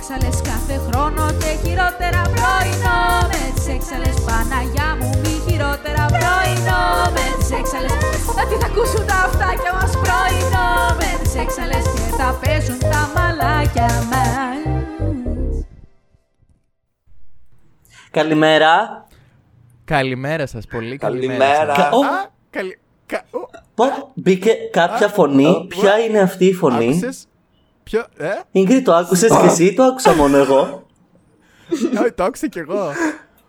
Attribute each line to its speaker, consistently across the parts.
Speaker 1: έξαλες κάθε χρόνο και χειρότερα πρωινό Μες τις έξαλες Παναγιά μου μη χειρότερα πρωινό Μες τις έξαλες τι θα ακούσουν τα αυτάκια μας πρωινό Μες τις έξαλες και θα παίζουν τα μαλάκια μας
Speaker 2: Καλημέρα.
Speaker 3: Καλημέρα σας, πολύ καλημέρα.
Speaker 4: Καλημέρα.
Speaker 3: σας.
Speaker 2: Κα- ο,
Speaker 3: Α, καλη... κα... ο,
Speaker 2: πω, μπήκε κάποια φωνή; Ποια είναι αυτή η φωνή;
Speaker 3: Άκουσες; Ποιο... Ε;
Speaker 2: Ingrid, το άκουσες και εσύ, το άκουσα μόνο εγώ.
Speaker 3: Α, το άκουσα κι εγώ.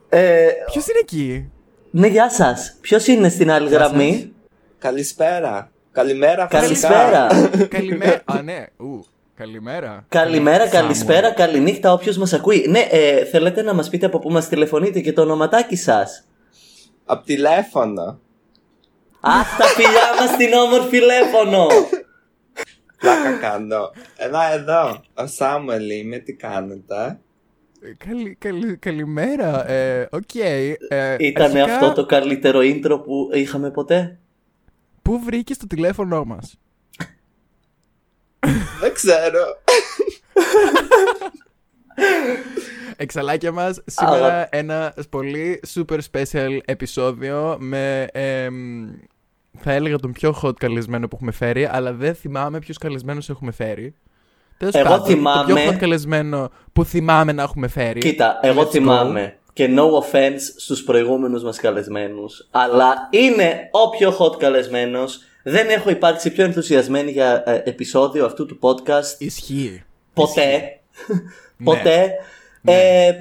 Speaker 2: Ε,
Speaker 3: Ποιος είναι εκεί;
Speaker 2: ναι, γεια σας. Ποιος είναι στην άλλη γραμμή;
Speaker 4: Καλησπέρα. Καλημέρα, βασικά.
Speaker 2: Καλησπέρα.
Speaker 3: Καλημέρα. Α, ναι. Ου, καλημέρα.
Speaker 2: Καλημέρα,
Speaker 3: Σάμουελ.
Speaker 2: καλησπέρα, καληνύχτα όποιος μας ακούει. Ναι, ε, θέλετε να μας πείτε από πού μας τηλεφωνείτε και το ονοματάκι σας;
Speaker 4: Απ' τηλέφωνο.
Speaker 2: Αχ, τα φιλιά μας στην όμορφη Λέφωνο.
Speaker 4: Πλάκα κάνω. Έλα εδώ. Ο Σάμουελ είμαι, τι κάνετε;
Speaker 3: Ε, Καλη, καλη, καλημέρα. Ε, Οκ. ε,
Speaker 2: Ήταν
Speaker 3: αρχικά,
Speaker 2: αυτό το καλύτερο intro που είχαμε ποτέ;
Speaker 3: Πού βρήκες το τηλέφωνό μας;
Speaker 4: Δεν ξέρω.
Speaker 3: Εξαλάκια μας, σήμερα
Speaker 2: Αγα-
Speaker 3: ένα πολύ super special επεισόδιο με, εμ, θα έλεγα τον πιο hot καλεσμένο που έχουμε φέρει, αλλά δεν θυμάμαι ποιους καλεσμένους έχουμε φέρει. Τέλος
Speaker 2: Εγώ
Speaker 3: πάντων,
Speaker 2: θυμάμαι-
Speaker 3: Το πιο hot καλεσμένο που θυμάμαι να έχουμε φέρει.
Speaker 2: Κοίτα, εγώ
Speaker 3: Let's go.
Speaker 2: θυμάμαι και no offense στους προηγούμενους μας καλεσμένους, αλλά είναι ο πιο hot καλεσμένος. Δεν έχω υπάρξει πιο ενθουσιασμένη για ε, επεισόδιο αυτού του podcast
Speaker 3: Ισχύει.
Speaker 2: ποτέ.
Speaker 3: Ναι.
Speaker 2: ποτέ. Ε,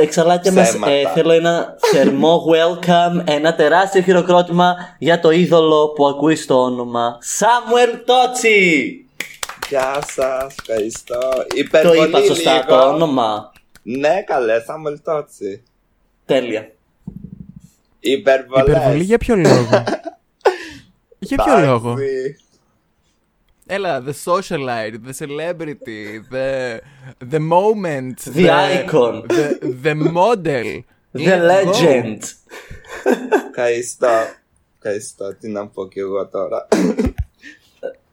Speaker 2: εξαλάκια μας,
Speaker 4: Ψέματα.
Speaker 2: ε, θέλω ένα θερμό welcome, ένα τεράστιο χειροκρότημα για το είδωλο που ακούει στο όνομα Samuel Τότσι.
Speaker 4: Γεια σας, ευχαριστώ.
Speaker 2: Το
Speaker 4: Υπερβολή
Speaker 2: είπα σωστά
Speaker 4: λίγο.
Speaker 2: το όνομα.
Speaker 4: Ναι, καλέ, Σάμουελ Τότσι.
Speaker 2: Τέλεια.
Speaker 4: Υπερβολές.
Speaker 3: Υπερβολή για ποιο λόγο; για ποιο
Speaker 4: Εντάξει.
Speaker 3: λόγο; Έλα, the socialite, the celebrity, the, the moment,
Speaker 2: The icon.
Speaker 3: the, the model.
Speaker 2: The
Speaker 3: Let's go.
Speaker 2: legend.
Speaker 4: Ευχαριστώ. Ευχαριστώ, τι να πω κι εγώ τώρα.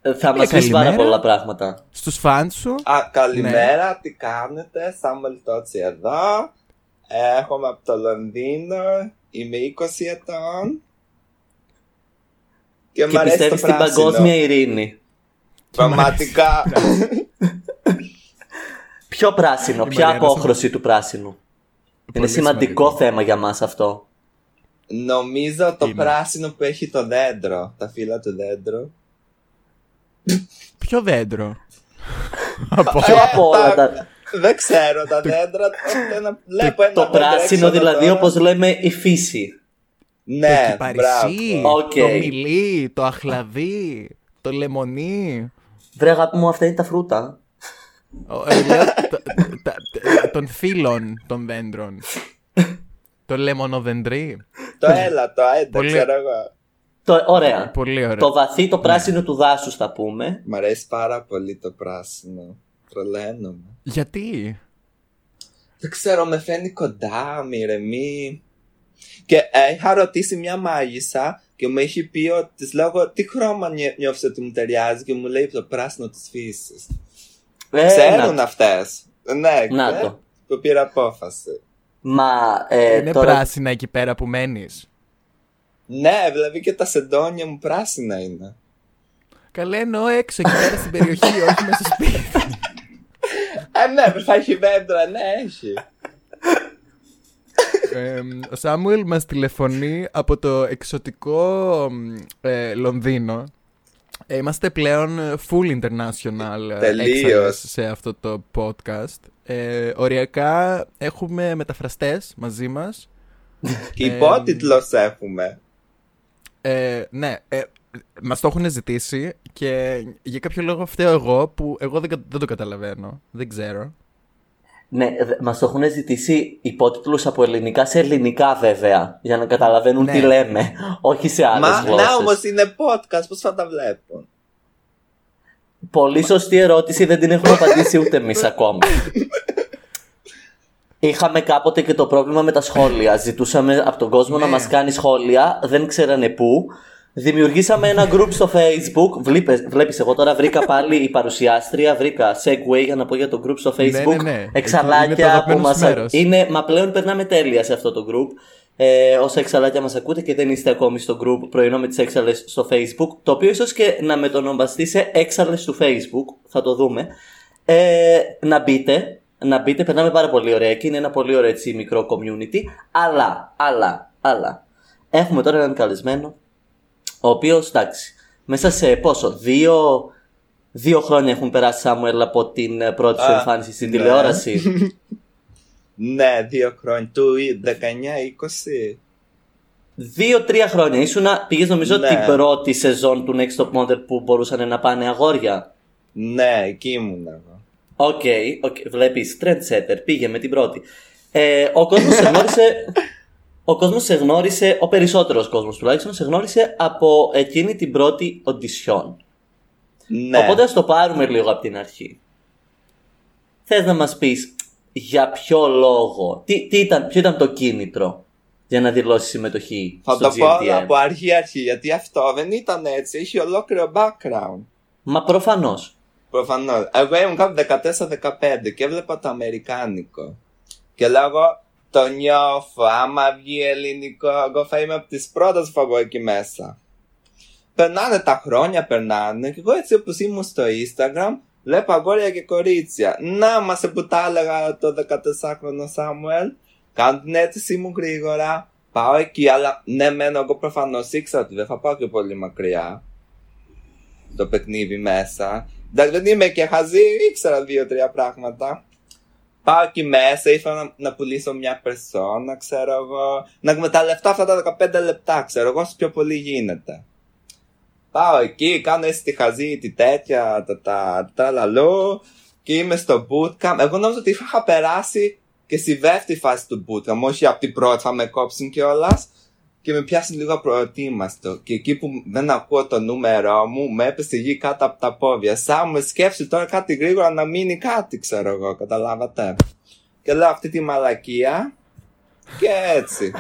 Speaker 2: Ε, Θα μας πεις
Speaker 3: καλημέρα.
Speaker 2: πάρα πολλά πράγματα.
Speaker 3: Στους φαν σου.
Speaker 4: Α,
Speaker 2: Ναι.
Speaker 4: καλημέρα, τι κάνετε, Σάμουελ Τότσι εδώ. Έρχομαι από το Λονδίνο, είμαι 20 ετών. Και, μου
Speaker 2: Και
Speaker 4: αρέσει το
Speaker 2: πιστεύεις στην
Speaker 4: πράσινο.
Speaker 2: παγκόσμια ειρήνη.
Speaker 4: Πραγματικά.
Speaker 2: Ποιο πράσινο,
Speaker 3: Η
Speaker 2: ποια
Speaker 3: Μαριάννα
Speaker 2: απόχρωση του πράσινου. Είναι σημαντικό
Speaker 3: σημαντικό.
Speaker 2: θέμα για μας αυτό.
Speaker 4: Νομίζω το
Speaker 3: Είναι.
Speaker 4: πράσινο που έχει το δέντρο, τα φύλλα του δέντρου.
Speaker 3: Ποιο δέντρο; Από
Speaker 2: Ποιο από όλα
Speaker 4: τα-
Speaker 2: τα...
Speaker 4: Δεν ξέρω, τα δέντρα. το- ένα- Βλέπω ένα
Speaker 2: Το
Speaker 4: δέντρο
Speaker 2: πράσινο
Speaker 4: έξω
Speaker 2: δηλαδή
Speaker 4: τώρα.
Speaker 2: όπως λέμε η φύση.
Speaker 4: Ναι,
Speaker 3: το κυπαρισί,
Speaker 4: μπράβο.
Speaker 2: Οκ.
Speaker 3: το μιλί, το αχλαδί, το λεμονί.
Speaker 2: Βρε αγάπη μου αυτά είναι τα φρούτα.
Speaker 3: Ο- ε, λέω τα- τα- τα- των φύλων των δέντρων. Το λεμονοδεντρί.
Speaker 4: Το έλα, το δεν
Speaker 3: Πολύ-
Speaker 4: ξέρω εγώ.
Speaker 2: Το, ωραία.
Speaker 3: Πολύ ωραία.
Speaker 2: Το βαθύ, το πράσινο του δάσους θα πούμε.
Speaker 4: Μ' αρέσει πάρα πολύ το πράσινο. Τρελαίνομαι.
Speaker 3: Γιατί;
Speaker 4: Δεν ξέρω, με φαίνει κοντά, με ηρεμεί. Και ε, είχα ρωτήσει μια μάγισσα και μου έχει πει ότι της λέγω τι χρώμα νιώ- νιώθεις ότι μου ταιριάζει και μου λέει το πράσινο της φύσης.
Speaker 2: Ε,
Speaker 4: Ξέρουν
Speaker 2: να-
Speaker 4: αυτές. Ναι,
Speaker 2: Να
Speaker 4: ε,
Speaker 2: το.
Speaker 4: που πήρα απόφαση.
Speaker 2: Μα ε,
Speaker 3: Είναι
Speaker 2: τώρα...
Speaker 3: πράσινα εκεί πέρα που μένεις.
Speaker 4: Ναι, δηλαδή και τα σεντόνια μου πράσινα είναι.
Speaker 3: Καλά εννοώ έξω εκεί πέρα στην περιοχή, όχι μέσα στο σπίτι.
Speaker 4: Ε, ναι, θα έχει δέντρα, ναι, έχει.
Speaker 3: Ε, ο Σάμουελ μας τηλεφωνεί από το εξωτικό ε, Λονδίνο. Ε, είμαστε πλέον full international ε,
Speaker 4: Τελείως.
Speaker 3: έξαλλες σε αυτό το podcast. Ε, οριακά έχουμε μεταφραστές μαζί μας.
Speaker 4: Και υπότιτλος έχουμε.
Speaker 3: Ε, ναι, ε, μας το έχουν ζητήσει και για κάποιο λόγο φταίω εγώ που εγώ δεν, κα- δεν το καταλαβαίνω. Δεν ξέρω.
Speaker 2: Ναι, δε- μας το έχουν ζητήσει υπότιτλους από ελληνικά σε ελληνικά βέβαια, για να καταλαβαίνουν
Speaker 3: Ναι.
Speaker 2: τι λέμε, όχι σε άλλες
Speaker 4: Μα
Speaker 2: γλώσσες.
Speaker 4: να όμως είναι podcast, πώς θα τα βλέπουν;
Speaker 2: Πολύ σωστή ερώτηση, δεν την έχουμε απαντήσει ούτε εμείς ακόμα. Είχαμε κάποτε και το πρόβλημα με τα σχόλια. Ζητούσαμε από τον κόσμο να
Speaker 3: Ναι.
Speaker 2: μας κάνει σχόλια, δεν ξέρανε πού. Δημιουργήσαμε ένα group στο facebook. Βλέπεις, βλέπεις εγώ τώρα βρήκα πάλι η παρουσιάστρια, βρήκα segue για να πω για το group στο facebook.
Speaker 3: ναι, ναι. Είναι το
Speaker 2: Εξαλάκια που
Speaker 3: αγαπημένος
Speaker 2: μας...
Speaker 3: μέρος.
Speaker 2: Είναι, μα πλέον περνάμε τέλεια σε αυτό το group. Ε, όσα εξαλάκια μας ακούτε και δεν είστε ακόμη στο group πρωινό με τις έξαλες στο facebook το οποίο ίσως και να μετονομαστεί σε έξαλες του facebook θα το δούμε ε, να μπείτε να μπείτε, περνάμε πάρα πολύ ωραία και είναι ένα πολύ ωραίο έτσι μικρό community αλλά, αλλά, αλλά έχουμε τώρα έναν καλεσμένο ο οποίος εντάξει μέσα σε πόσο, δύο, δύο χρόνια έχουν περάσει Σάμουελ από την ε, πρώτη σου
Speaker 4: Α,
Speaker 2: εμφάνιση στην
Speaker 4: ναι.
Speaker 2: τηλεόραση;
Speaker 4: Ναι, δύο χρόνια. Του 19-20.
Speaker 2: Δύο-τρία χρόνια. Ήσουνα, πήγες νομίζω
Speaker 4: Ναι.
Speaker 2: την πρώτη σεζόν του Next Top Model που μπορούσαν να πάνε αγόρια;
Speaker 4: Ναι, εκεί ήμουν εγώ.
Speaker 2: OK, OK, βλέπεις, trendsetter, πήγε με την πρώτη. Ε, ο κόσμος σε γνώρισε, ο κόσμος σε γνώρισε, ο περισσότερος κόσμος τουλάχιστον, σε γνώρισε από εκείνη την πρώτη audition.
Speaker 4: Ναι.
Speaker 2: Οπότε ας το πάρουμε λίγο από την αρχή. Θες να μας πεις για ποιο λόγο, τι, τι ήταν, ποιο ήταν το κίνητρο για να δηλώσεις συμμετοχή
Speaker 4: Θα
Speaker 2: στο
Speaker 4: το πω
Speaker 2: GNTM.
Speaker 4: από αρχή αρχή, γιατί αυτό δεν ήταν έτσι. Είχε ολόκληρο background.
Speaker 2: Μα προφανώς.
Speaker 4: Προφανώς. Εγώ ήμουν κάπου 14-15 και έβλεπα το Αμερικάνικο. Και λέγω, το νιώθω. Άμα βγει ελληνικό, εγώ θα είμαι από τις πρώτες που θα βγω εκεί μέσα. Περνάνε τα χρόνια, περνάνε. Και εγώ έτσι όπως ήμουν στο Instagram, βλέπω αγόρια και κορίτσια. Να μας που τα έλεγα το 14χρονο Σάμουελ. Κάνω την αίτησή μου γρήγορα. Πάω εκεί, αλλά ναι, μένω εγώ προφανώς ήξερα ότι δεν θα πάω και πολύ μακριά το παιχνίδι μέσα. Εντάξει, δεν είμαι και χαζή, ήξερα δύο-τρία πράγματα. Πάω εκεί μέσα, ήθελα να, να πουλήσω μια περσόνα, ξέρω εγώ. Να εκμεταλλευτώ αυτά τα 15 λεπτά, ξέρω εγώ, όσο πιο πολύ γίνεται. Πάω εκεί, κάνω έτσι τη χαζή, τη τέτοια, τα, τα, τα λαλό. Και είμαι στο bootcamp. Εγώ νόμιζα ότι είχα περάσει και στη δεύτερη φάση του bootcamp, όχι από την πρώτη θα με κόψουν κιόλας. Και με πιάσουν λίγο απροετοίμαστο. Και εκεί που δεν ακούω το νούμερό μου, με έπεσε η γη κάτω από τα πόδια. Σαν με σκέψει τώρα κάτι γρήγορα να μείνει κάτι, ξέρω εγώ, καταλάβατε. Και λέω αυτή τη μαλακία. Και έτσι.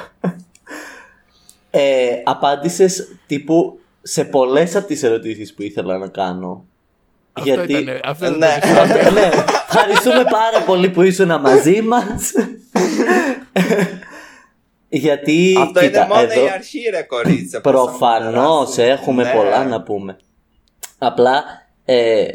Speaker 2: Ε, απάντησες τύπου σε πολλές από τις ερωτήσεις που ήθελα να κάνω.
Speaker 3: Αυτό ήταν, αυτό ήταν
Speaker 4: Ναι.
Speaker 3: το επεισόδιο.
Speaker 2: ναι, ευχαριστούμε πάρα πολύ που ήσουν μαζί μας. Γιατί
Speaker 4: Αυτό
Speaker 2: κοίτα,
Speaker 4: είναι μόνο
Speaker 2: εδώ,
Speaker 4: η αρχή, ρε κορίτσια. πώς θα μου
Speaker 2: Προφανώς
Speaker 4: περάσουν.
Speaker 2: έχουμε
Speaker 4: Ναι.
Speaker 2: πολλά να πούμε. Απλά ε,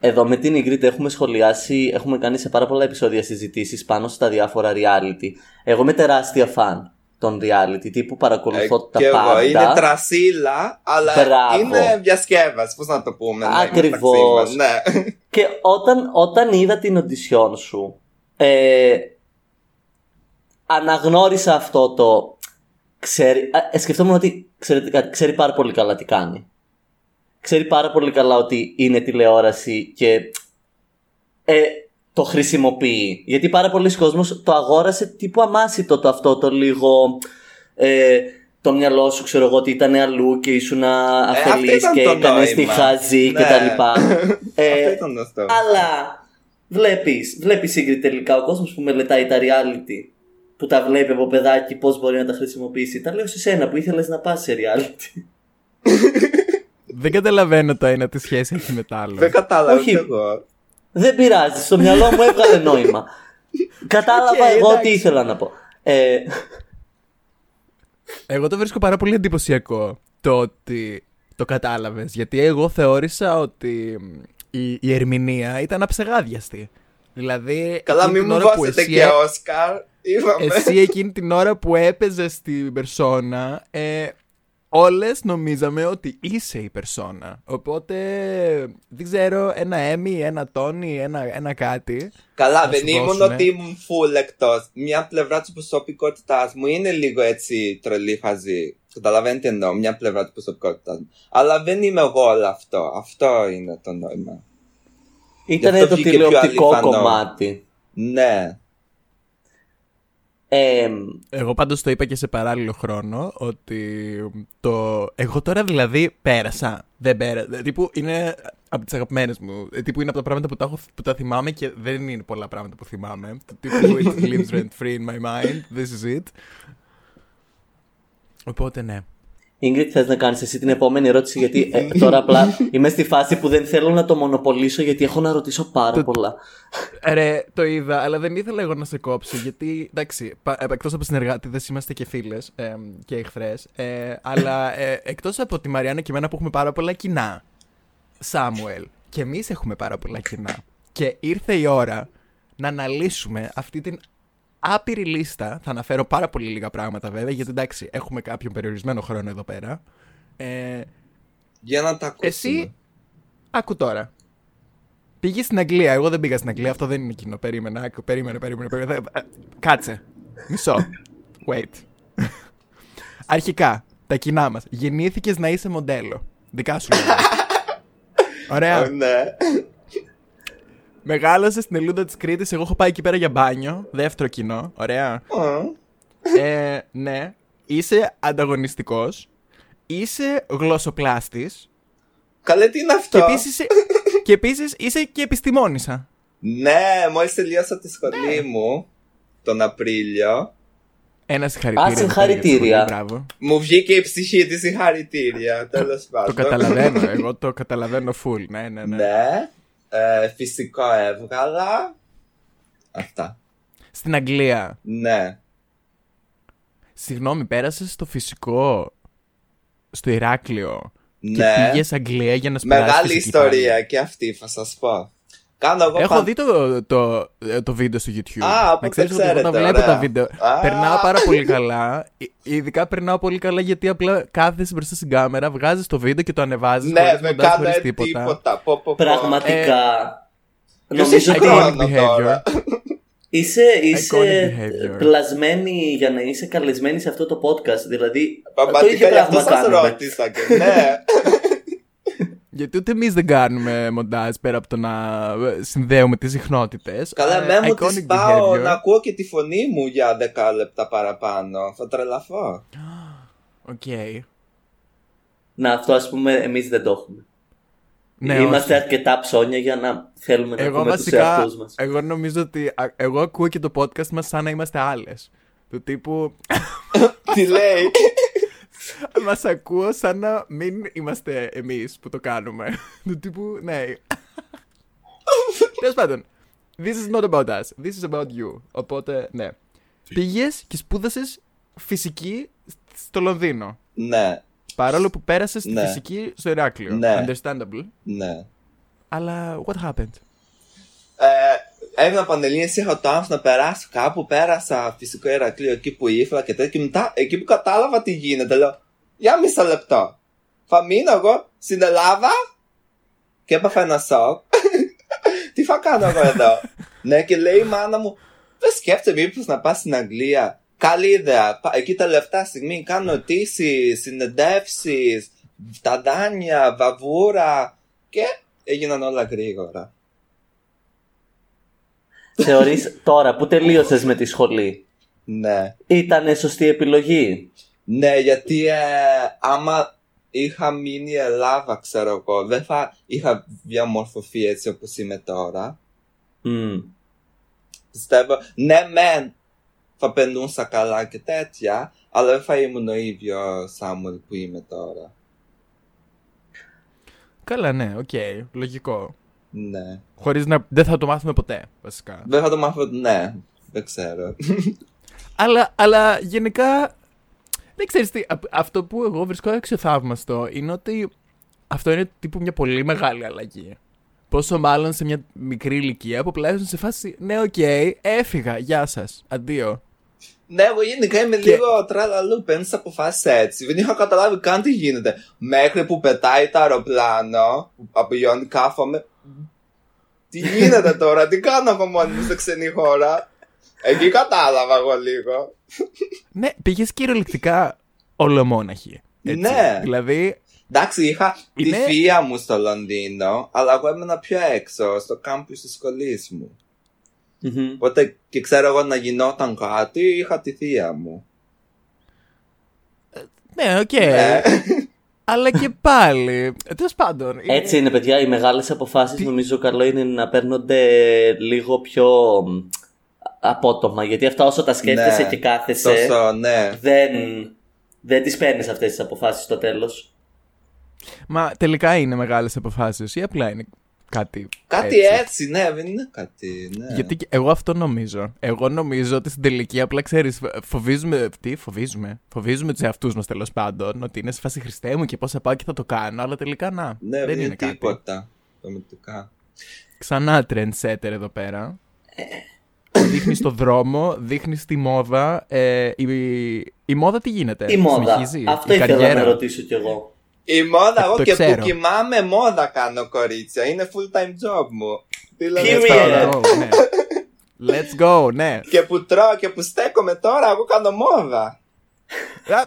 Speaker 2: εδώ με την Ιγρήτα έχουμε σχολιάσει, έχουμε κάνει σε πάρα πολλά επεισόδια συζητήσεις πάνω στα διάφορα reality. Εγώ είμαι τεράστια φαν των reality, τύπου παρακολουθώ
Speaker 4: Ε,
Speaker 2: τα
Speaker 4: και
Speaker 2: πάντα.
Speaker 4: εγώ είναι τρασίλα, αλλά
Speaker 2: Μπράβο.
Speaker 4: είναι διασκεύαση. Πώς να το πούμε, ναι,
Speaker 2: Ακριβώς.
Speaker 4: μεταξύ μας, Ναι.
Speaker 2: Και όταν, όταν είδα την οντισιόν σου, ε, αναγνώρισα αυτό το. Ξέρει, α, ε, σκεφτόμουν ότι ξέρετε κάτι, ξέρει πάρα πολύ καλά τι κάνει. Ξέρει πάρα πολύ καλά ότι είναι τηλεόραση και ε, το χρησιμοποιεί. Γιατί πάρα πολλοί κόσμος το αγόρασε τύπου αμάσιτο το αυτό το λίγο... Ε, το μυαλό σου ξέρω εγώ ότι ήταν αλλού και ήσουν αφελής
Speaker 4: ήταν
Speaker 2: και
Speaker 4: το
Speaker 2: έκανες τη
Speaker 4: νόημα.
Speaker 2: χαζή
Speaker 4: Ναι.
Speaker 2: και τα λοιπά. Ε,
Speaker 4: Αυτό ήταν το στόχο.
Speaker 2: αλλά βλέπεις, βλέπεις Σύγκρι τελικά ο κόσμος που μελετάει τα reality που τα βλέπει από παιδάκι πώς μπορεί να τα χρησιμοποιήσει. Τα λέω σε σένα που ήθελες να πας σε reality.
Speaker 3: Δεν καταλαβαίνω το ένα τι σχέση έχει με το άλλο.
Speaker 4: Δεν κατάλαβα
Speaker 2: Όχι.
Speaker 4: κι εγώ.
Speaker 2: Δεν πειράζει, στο μυαλό μου έβγαλε νόημα. Κατάλαβα
Speaker 4: Οκ,
Speaker 2: εγώ
Speaker 4: εντάξει.
Speaker 2: τι ήθελα να πω. Ε,
Speaker 3: Εγώ το βρίσκω πάρα πολύ εντυπωσιακό το ότι το κατάλαβες. Γιατί εγώ θεώρησα ότι η, η ερμηνεία ήταν αψεγάδιαστη. Δηλαδή.
Speaker 4: Καλά,
Speaker 3: εκείνη
Speaker 4: μην
Speaker 3: την
Speaker 4: μου
Speaker 3: ώρα που
Speaker 4: δώσετε
Speaker 3: εσύ
Speaker 4: και
Speaker 3: έ-
Speaker 4: Όσκαρ. Είπαμε.
Speaker 3: Εσύ εκείνη την ώρα που έπαιζε στην περσόνα, ε, όλες νομίζαμε ότι είσαι η περσόνα. Οπότε, δεν ξέρω, ένα Έμι, ένα Τόνι, ένα, ένα κάτι.
Speaker 4: Καλά,
Speaker 3: να
Speaker 4: δεν
Speaker 3: σου
Speaker 4: ήμουν
Speaker 3: δώσουνε.
Speaker 4: ότι ήμουν full εκτός. Μια πλευρά της προσωπικότητάς μου είναι λίγο έτσι τρελή χαζή. Καταλαβαίνετε τι εννοώ, μια πλευρά της προσωπικότητάς μου. Αλλά δεν είμαι εγώ όλο αυτό. Αυτό είναι το νόημα.
Speaker 2: ήταν
Speaker 4: αυτό
Speaker 2: το
Speaker 4: βγήκε πιο
Speaker 2: τηλεοπτικό
Speaker 4: αληθανό.
Speaker 2: κομμάτι.
Speaker 4: Ναι.
Speaker 2: Ε,
Speaker 3: Εγώ πάντως το είπα και σε παράλληλο χρόνο ότι το... Εγώ τώρα δηλαδή πέρασα. Δεν πέρασα. Τύπου είναι από τις αγαπημένες μου. Ε, Τύπου είναι από τα πράγματα που τα, έχω, που τα θυμάμαι και δεν είναι πολλά πράγματα που θυμάμαι. Το Τύπου it lives rent free in my mind. This is it. Οπότε ναι.
Speaker 2: Ingrid, θες να κάνεις εσύ την επόμενη ερώτηση, γιατί ε, τώρα απλά είμαι στη φάση που δεν θέλω να το μονοπολίσω, γιατί έχω να ρωτήσω πάρα πολλά.
Speaker 3: Ρε, το είδα, αλλά δεν ήθελα εγώ να σε κόψω, γιατί εντάξει, εκτός από συνεργάτε, είμαστε και φίλες ε, και εχθρές. Ε, αλλά ε, εκτός από τη Μαριάννα και εμένα που έχουμε πάρα πολλά κοινά, Σάμουελ, και εμείς έχουμε πάρα πολλά κοινά. Και ήρθε η ώρα να αναλύσουμε αυτή την άπειρη λίστα. Θα αναφέρω πάρα πολύ λίγα πράγματα βέβαια, γιατί εντάξει, έχουμε κάποιον περιορισμένο χρόνο εδώ πέρα. Ε,
Speaker 4: Για να τα ακούσουμε.
Speaker 3: Εσύ, άκου τώρα. Πήγες στην Αγγλία. Εγώ δεν πήγα στην Αγγλία. Αυτό δεν είναι κοινό. Περίμενα. Άκου, περίμενε, περίμενε. περίμενε. Ε, κάτσε. Μισό. Wait. Αρχικά, τα κοινά μας. Γεννήθηκες να είσαι μοντέλο. Δικά σου. Ωραία.
Speaker 4: ναι.
Speaker 3: Μεγάλωσε στην Ελούντα της Κρήτης. Εγώ έχω πάει εκεί πέρα για μπάνιο. Δεύτερο κοινό. Ωραία. ε, ναι. Είσαι ανταγωνιστικός. Είσαι γλωσσοπλάστης.
Speaker 4: Καλέ, τι είναι αυτό;
Speaker 3: Και επίσης και επίσης είσαι και επιστημόνισσα.
Speaker 4: Ναι, μόλις τελειώσα τη σχολή μου τον Απρίλιο.
Speaker 3: Ένα συγχαρητήρια.
Speaker 2: Α, συγχαρητήρια.
Speaker 4: Μου βγήκε η ψυχή της συγχαρητήρια. Τέλος πάντων.
Speaker 3: το καταλαβαίνω. Εγώ το καταλαβαίνω full. Ναι, ναι, ναι.
Speaker 4: ναι. Ε, φυσικό έβγαλα. Αυτά.
Speaker 3: Στην Αγγλία.
Speaker 4: Ναι.
Speaker 3: Συγγνώμη, πέρασες στο φυσικό στο Ηράκλειο.
Speaker 4: Ναι.
Speaker 3: Και πήγες Αγγλία για να σπουδάσεις.
Speaker 4: Μεγάλη ιστορία
Speaker 3: πάλι.
Speaker 4: και αυτή, θα σας πω. Κάνω εγώ
Speaker 3: Έχω
Speaker 4: πα...
Speaker 3: δει το, το, το, βίντεο στο YouTube.
Speaker 4: Α,
Speaker 3: να ξέρεις ότι εγώ τα βλέπω
Speaker 4: ωραία.
Speaker 3: τα βίντεο.
Speaker 4: Α.
Speaker 3: Περνάω πάρα πολύ καλά. Ειδικά περνάω πολύ καλά γιατί απλά κάθεσαι μπροστά στην κάμερα, βγάζεις το βίντεο και το ανεβάζεις.
Speaker 4: Ναι, με κάνω
Speaker 3: τίποτα.
Speaker 4: τίποτα. Πω, πω, πω.
Speaker 2: Πραγματικά.
Speaker 4: Ποιος
Speaker 2: Νομίζω
Speaker 4: έχει
Speaker 2: ότι
Speaker 4: χρόνο
Speaker 3: behavior.
Speaker 4: τώρα;
Speaker 2: είσαι, είσαι
Speaker 3: behavior.
Speaker 2: πλασμένη για να είσαι καλεσμένη σε αυτό το podcast. Δηλαδή, το
Speaker 4: Πραγματικά
Speaker 2: ίδιο
Speaker 4: γι' αυτό
Speaker 2: πράγμα
Speaker 4: σας
Speaker 2: κάνουμε.
Speaker 4: ρώτησα και ναι.
Speaker 3: Γιατί ούτε εμείς δεν κάνουμε μοντάζ πέρα από το να ε, συνδέουμε τις συχνότητες.
Speaker 4: Καλά, με μου τις πάω να ακούω και τη φωνή μου για 10 λεπτά παραπάνω. Θα τρελαθώ.
Speaker 3: Οκ.
Speaker 2: Να, αυτό ας πούμε εμείς δεν το έχουμε.
Speaker 3: Ναι,
Speaker 2: Είμαστε
Speaker 3: όχι.
Speaker 2: αρκετά ψώνια για να θέλουμε να
Speaker 3: Εγώ
Speaker 2: πούμε τους
Speaker 3: βασικά,
Speaker 2: εαυτούς μας.
Speaker 3: εγώ νομίζω ότι α, εγώ ακούω και το podcast μας σαν να είμαστε άλλες. Του τύπου,
Speaker 4: Τι λέει;
Speaker 3: Μας ακούω σαν να μην είμαστε εμείς που το κάνουμε. Του τύπου, ναι. Τέλος πάντων, this is not about us, this is about you. Οπότε, ναι. Πήγες και σπούδασες φυσική στο Λονδίνο.
Speaker 4: Ναι,
Speaker 3: Παρόλο που πέρασες τη
Speaker 4: Ναι.
Speaker 3: φυσική στο Ηράκλειο.
Speaker 4: Ναι.
Speaker 3: Understandable.
Speaker 4: ναι.
Speaker 3: Αλλά what happened?
Speaker 4: Ε, έμεινα πανελλήνιες, είχα το άγχος να περάσω κάπου, πέρασα φυσικό Ηρακλείο εκεί που ήθελα και τέτοια και μετά εκεί που κατάλαβα τι γίνεται, λέω, για μισό λεπτό, θα μείνω εγώ στην Ελλάδα και έπαθα ένα σοκ. τι θα κάνω εγώ εδώ; ναι και λέει η μάνα μου, δεν σκέφτεσαι μήπως να πας στην Αγγλία. Καλή ιδέα. Πα- Εκεί τελευταία στιγμή κάνω αιτήσει, συνεντεύσεις, τα δάνεια, βαβούρα και έγιναν όλα γρήγορα.
Speaker 2: Θεωρείς τώρα που τελείωσες με τη σχολή,
Speaker 4: Ναι.
Speaker 2: ήταν σωστή επιλογή;
Speaker 4: Ναι, γιατί ε, άμα είχα μείνει η Ελλάδα, ξέρω εγώ, δεν θα είχα διαμορφωθεί έτσι όπως είμαι τώρα.
Speaker 2: Μμ.
Speaker 4: Πιστεύω, ναι, μεν θα περνούσα καλά και τέτοια, αλλά δεν θα ήμουν ο ίδιος Σάμουελ που είμαι τώρα.
Speaker 3: Καλά, ναι, οκ, λογικό.
Speaker 4: Ναι.
Speaker 3: Χωρίς να... Δεν θα το μάθουμε ποτέ, βασικά.
Speaker 4: Δεν θα το μάθω, ναι, δεν ξέρω.
Speaker 3: Αλλά, αλλά γενικά. Δεν ξέρεις τι. α- Αυτό που εγώ βρίσκω αξιοθαύμαστο είναι ότι αυτό είναι τύπου μια πολύ μεγάλη αλλαγή. Πόσο μάλλον σε μια μικρή ηλικία που πλέον σε φάση. Ναι, οκ, έφυγα. Γεια σας. Αντίο.
Speaker 4: ναι, εγώ γενικά είμαι
Speaker 3: Και-
Speaker 4: λίγο τραλαλού, παίρνει αποφάσεις έτσι. Δεν είχα καταλάβει καν τι γίνεται. Μέχρι που πετάει το αεροπλάνο, που απογειώνει, κάθομαι. Τι γίνεται τώρα, τι κάνω από μόνη μου σε ξένη χώρα; Εκεί κατάλαβα εγώ λίγο.
Speaker 3: Ναι, πήγες κυριολεκτικά ολομόναχη. Έτσι.
Speaker 4: Ναι.
Speaker 3: Δηλαδή,
Speaker 4: Εντάξει, είχα
Speaker 3: Είναι-
Speaker 4: τη θεία μου στο Λονδίνο, αλλά εγώ έμενα πιο έξω, στο κάμπους της σχολής μου.
Speaker 2: Μμμ.
Speaker 4: Οπότε και ξέρω εγώ να γινόταν κάτι, είχα τη θεία μου.
Speaker 3: ναι, οκ.
Speaker 4: Ναι.
Speaker 3: Αλλά και πάλι. Τέλος πάντων. είναι-
Speaker 2: Έτσι είναι, παιδιά. Οι μεγάλες αποφάσεις νομίζω καλό είναι να παίρνονται λίγο πιο μ, απότομα. Γιατί αυτά όσο τα σκέφτεσαι
Speaker 4: Ναι.
Speaker 2: και κάθεσαι,
Speaker 4: Τόσο, ναι.
Speaker 2: δεν Δεν τις παίρνεις αυτές τις αποφάσεις στο τέλος.
Speaker 3: Μα τελικά είναι μεγάλες αποφάσεις ή απλά είναι κάτι.
Speaker 4: Κάτι έτσι. ναι, δεν είναι κάτι. Ναι.
Speaker 3: Γιατί και- εγώ αυτό νομίζω. Εγώ νομίζω ότι στην τελική απλά ξέρεις, φοβίζουμε. Τι φοβίζουμε. Φοβίζουμε τους εαυτούς μας τέλος πάντων. Ότι είναι σε φάση Χριστέ μου και πώς θα πάω και θα το κάνω. Αλλά τελικά να.
Speaker 4: Ναι,
Speaker 3: δεν είναι κάτι.
Speaker 4: τίποτα. Πραγματικά.
Speaker 3: Ξανά trendsetter εδώ πέρα. Δείχνεις το δρόμο, δείχνεις τη μόδα. Ε, η, η μόδα τι γίνεται.
Speaker 2: Η μόδα.
Speaker 3: συνεχίζει,
Speaker 2: Αυτό
Speaker 3: η
Speaker 2: ήθελα
Speaker 3: καριέρα.
Speaker 2: να ρωτήσω κι εγώ.
Speaker 4: Η μόδα, εγώ
Speaker 3: το
Speaker 4: και
Speaker 3: ξέρω.
Speaker 4: που κοιμάμαι μόδα κάνω κορίτσια. Είναι full time job μου. Τι λέτε
Speaker 2: Period.
Speaker 4: τώρα.
Speaker 3: Let's go, ναι. Let's go, ναι.
Speaker 4: Και που τρώω και που στέκομαι τώρα, εγώ κάνω μόδα.
Speaker 3: Α,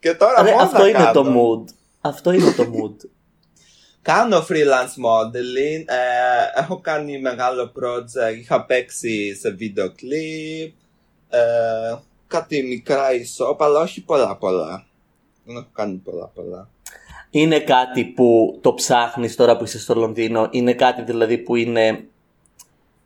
Speaker 4: Και τώρα
Speaker 2: Ρε,
Speaker 4: μόδα
Speaker 2: αυτό είναι
Speaker 4: κάνω.
Speaker 2: το mood. Αυτό είναι το mood.
Speaker 4: Κάνω freelance modeling, ε, έχω κάνει μεγάλο project, είχα παίξει σε βίντεο κλιπ, ε, κάτι μικρά e-shop, αλλά όχι πολλά πολλά. Δεν έχω κάνει πολλά πολλά.
Speaker 2: Είναι κάτι που το ψάχνεις τώρα που είσαι στο Λονδίνο. Είναι κάτι δηλαδή που είναι...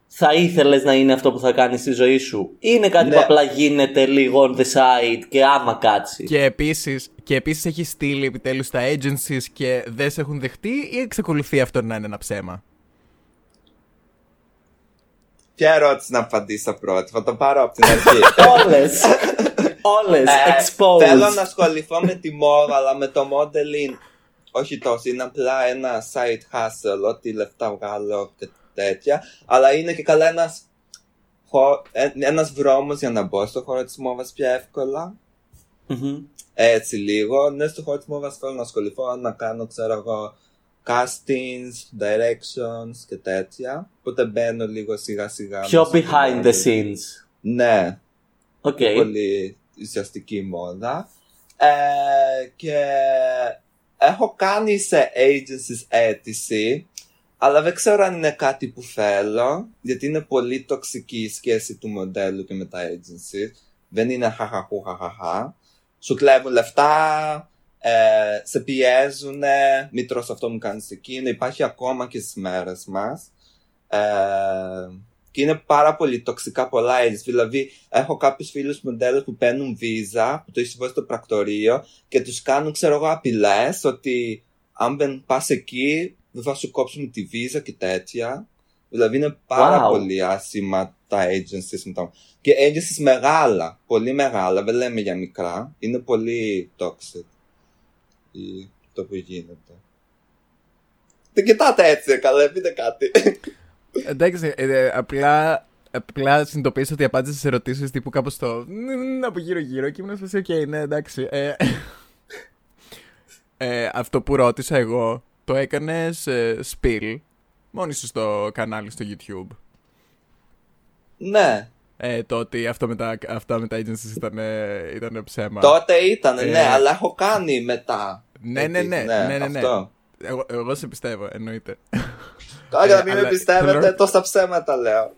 Speaker 2: Θα ήθελες να είναι αυτό που θα κάνεις στη ζωή σου. Ή είναι κάτι
Speaker 4: Ναι.
Speaker 2: που απλά γίνεται λίγο on the side και άμα κάτσεις;
Speaker 3: Και επίσης, και επίσης έχει στείλει επιτέλους στα agencies και δεν σε έχουν δεχτεί ή εξακολουθεί αυτό να είναι ένα ψέμα;
Speaker 4: Ποια ερώτηση να απαντήσω πρώτη, θα το πάρω από την αρχή.
Speaker 2: Όλες. Όλες.
Speaker 4: Ε,
Speaker 2: Exposed.
Speaker 4: Θέλω να ασχοληθώ με τη μόδα, αλλά με το modeling όχι τόσο. Είναι απλά ένα side hustle, ό,τι λεφτά βγάλω και τέτοια. Αλλά είναι και καλά ένας, χω... ε, ένας δρόμος για να μπω στο χώρο της μόδας πιο εύκολα.
Speaker 2: Μμμ.
Speaker 4: Έτσι λίγο. Ναι, στο χώρο της μόδας θέλω να ασχοληθώ, να κάνω, ξέρω εγώ, castings, directions και τέτοια. Οπότε μπαίνω λίγο σιγά σιγά.
Speaker 2: Πιο
Speaker 4: μέσα στο
Speaker 2: behind the
Speaker 4: modeling.
Speaker 2: scenes.
Speaker 4: Ναι,
Speaker 2: Οκ.
Speaker 4: πολύ ουσιαστική μόδα. Ε, και έχω κάνει σε agencies αίτηση, αλλά δεν ξέρω αν είναι κάτι που θέλω, γιατί είναι πολύ τοξική η σχέση του μοντέλου και με τα agencies. Δεν είναι χαχαχού χαχαχά. Σου κλέβουν λεφτά, ε, σε πιέζουν, μη τρως αυτό μου κάνεις εκείνο. Υπάρχει ακόμα και στις μέρες μας. Ε, και είναι πάρα πολύ τοξικά πολλά agencies. Δηλαδή, έχω κάποιους φίλους μοντέλους που παίρνουν βίζα, που το έχεις συμβάσει στο πρακτορείο και τους κάνουν, ξέρω εγώ, απειλές ότι αν δεν πας εκεί, δεν θα σου κόψουν τη βίζα και τέτοια. Δηλαδή, είναι πάρα
Speaker 2: Wow.
Speaker 4: πολύ άσημα τα agencies μετά. Και agencies μεγάλα, πολύ μεγάλα, δεν λέμε για μικρά. Είναι πολύ toxic η- το που γίνεται. Δεν κοιτάτε έτσι, καλά, πείτε κάτι.
Speaker 3: Εντάξει, ε, ε, απλά, απλά συνειδητοποίησα ότι απάντησε σε ερωτήσεις τύπου κάπως το. «Μμμ, από γύρω-γύρω και ήμουν σε οκ, ναι, εντάξει. Ε, ε, αυτό που ρώτησα εγώ το έκανες spill μόνη σου στο κανάλι στο YouTube;
Speaker 4: Ναι,
Speaker 3: Ε, το ότι αυτό με τα, αυτά με τα agencies ήταν, ήταν ψέμα.
Speaker 4: τότε ήταν,
Speaker 3: Ε.
Speaker 4: ναι, αλλά έχω κάνει μετά.
Speaker 3: Ναι, ναι, ναι,
Speaker 4: Επίσης,
Speaker 3: ναι, ναι, ναι.
Speaker 4: αυτό.
Speaker 3: Εγώ, εγώ σε πιστεύω, εννοείται.
Speaker 4: Τώρα
Speaker 3: Ε,
Speaker 4: να μην με
Speaker 3: αλλά
Speaker 4: πιστεύετε,
Speaker 3: θέλω-
Speaker 4: τόσα ψέματα λέω.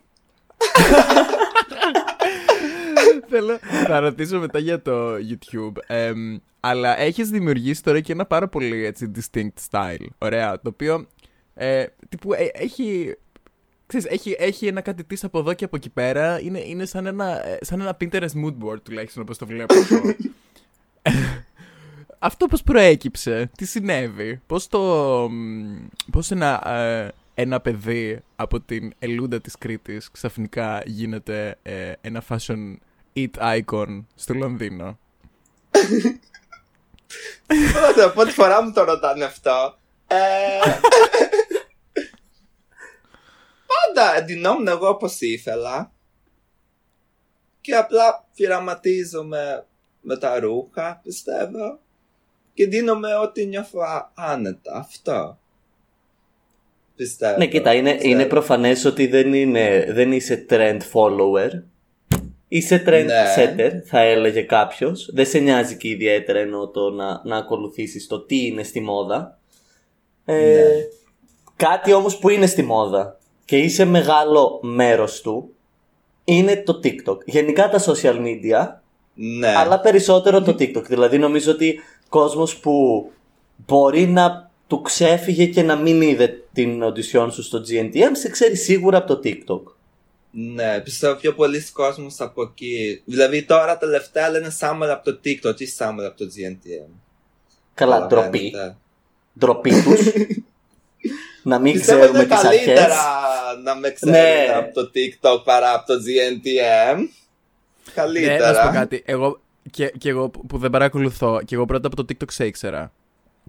Speaker 3: Θέλω να ρωτήσω μετά για το YouTube. Εμ, αλλά έχεις δημιουργήσει τώρα και ένα πάρα πολύ έτσι, distinct style. Ωραία. Το οποίο ε, τύπου, ε, έχει, ξέρεις, έχει, έχει ένα κάτι της από εδώ και από εκεί πέρα. Είναι, είναι σαν, ένα, ε, σαν ένα Pinterest mood board τουλάχιστον όπως το βλέπω εγώ. Αυτό πώς προέκυψε, τι συνέβη, πώς το, μ, πώς ένα, ε, ένα παιδί από την Ελούντα της Κρήτης ξαφνικά γίνεται ε, ένα fashion eat icon στο Λονδίνο;
Speaker 4: Πρώτα, πρώτη φορά μου το ρωτάνε αυτό. Ε, Πάντα εντυνόμουν εγώ όπως ήθελα. Και απλά πειραματίζομαι με τα ρούχα, πιστεύω. Και δίνομαι ό,τι νιώθω α- άνετα. Αυτό. Πιστεύω.
Speaker 2: Ναι, κοίτα, είναι,
Speaker 4: πιστεύω.
Speaker 2: είναι προφανές ότι δεν, είναι, δεν είσαι trend follower. Είσαι trend
Speaker 4: Ναι.
Speaker 2: setter, θα έλεγε κάποιος. Δεν σε νοιάζει και ιδιαίτερα ενώ το να, να ακολουθήσεις το τι είναι στη μόδα. Ε,
Speaker 4: Ναι.
Speaker 2: Κάτι όμως που είναι στη μόδα και είσαι μεγάλο μέρος του είναι το TikTok. Γενικά τα social media
Speaker 4: Ναι.
Speaker 2: αλλά περισσότερο το TikTok. Δηλαδή νομίζω ότι κόσμος που μπορεί να του ξέφυγε και να μην είδε την οντισιόν σου στο GNTM σε ξέρει σίγουρα από το TikTok.
Speaker 4: Ναι, πιστεύω πιο πολλοί κόσμος από εκεί. Δηλαδή τώρα τελευταία λένε Summer από το TikTok, τι Summer από το GNTM.
Speaker 2: Καλά, ντροπή.
Speaker 4: Καταλαβαίνετε.
Speaker 2: Ντροπή τους. να μην
Speaker 4: Πιστεύω
Speaker 2: ξέρουμε
Speaker 4: είναι
Speaker 2: τις
Speaker 4: καλύτερα
Speaker 2: αρχέ.
Speaker 4: να με ξέρουν
Speaker 2: Ναι.
Speaker 4: από το TikTok παρά από το GNTM.
Speaker 3: Ναι, να
Speaker 4: Καλύτερα.
Speaker 3: σου πω κάτι. Εγώ, και, και εγώ που που δεν παρακολουθώ, και εγώ πρώτα από το TikTok σε ήξερα.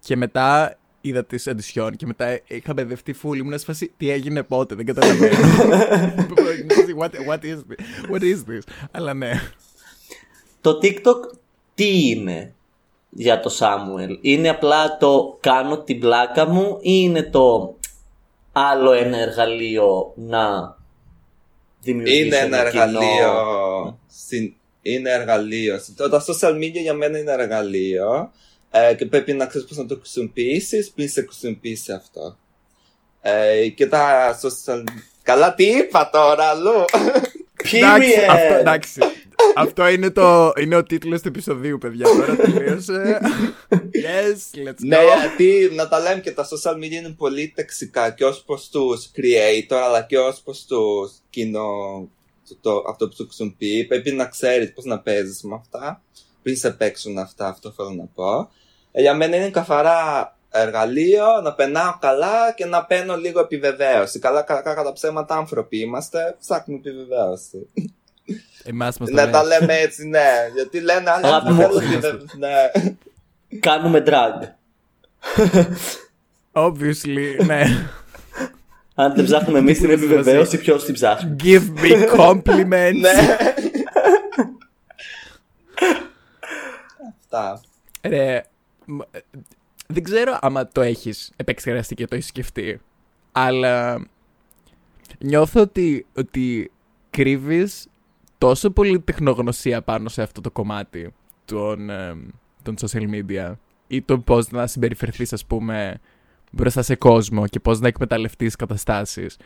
Speaker 3: Και μετά είδα τις εντυσιόν και μετά είχα μπερδευτεί φούλη. Ήμουν σε φάση τι έγινε πότε, δεν καταλαβαίνω. Ήμουν σε φάση, what, what, is this? what is this? Αλλά ναι.
Speaker 2: Το TikTok τι είναι για το Samuel; Είναι απλά το κάνω την πλάκα μου ή είναι το άλλο ένα εργαλείο να δημιουργήσω
Speaker 4: Είναι ένα
Speaker 2: κοινό.
Speaker 4: εργαλείο. συν- Είναι εργαλείο. Το- Τα social media για μένα είναι εργαλείο ε, και πρέπει να ξέρεις πώς να το χρησιμοποιήσεις πριν σε χρησιμοποιήσει αυτό. Ε, και τα social. Καλά, τι είπα τώρα, αλλού.
Speaker 3: Εντάξει,
Speaker 2: Period.
Speaker 3: αυτό, εντάξει. Αυτό είναι, το, είναι ο τίτλος του επεισοδίου, παιδιά. Τώρα τελείωσε. Yes, let's
Speaker 4: ναι,
Speaker 3: go.
Speaker 4: γιατί να τα λέμε και τα social media είναι πολύ ταξικά και ως προς τους creator, αλλά και ως προς τους κοινό. Το, το, αυτό που σου χρησιμοποιεί, πρέπει να ξέρεις πώς να παίζεις με αυτά πριν σε παίξουν αυτά, αυτό θέλω να πω. Ε, για μένα είναι καθαρά εργαλείο να περνάω καλά και να παίρνω λίγο επιβεβαίωση. Καλά, καλά, κατά ψέματα άνθρωποι είμαστε, ψάχνουμε επιβεβαίωση.
Speaker 3: Εμάς μας το
Speaker 4: να
Speaker 3: λένε.
Speaker 4: τα λέμε έτσι, ναι. Γιατί λένε άλλοι
Speaker 2: Αγάπη
Speaker 4: δεν
Speaker 2: μου.
Speaker 4: θέλω επιβεβαίωση. Ναι.
Speaker 2: Κάνουμε drag.
Speaker 3: Obviously, ναι.
Speaker 2: Αν δεν ψάχνουμε εμείς την επιβεβαίωση, ποιος την ψάχνει;
Speaker 3: Give me compliments.
Speaker 4: ναι. Αυτά.
Speaker 3: Ρε, μ, ε, δεν ξέρω άμα το έχεις επεξεργαστεί και το έχεις σκεφτεί, αλλά νιώθω ότι, ότι κρύβεις τόσο πολύ τεχνογνωσία πάνω σε αυτό το κομμάτι των, ε, των social media ή το πώς να συμπεριφερθείς ας πούμε μπροστά σε κόσμο και πώς να εκμεταλλευτείς καταστάσεις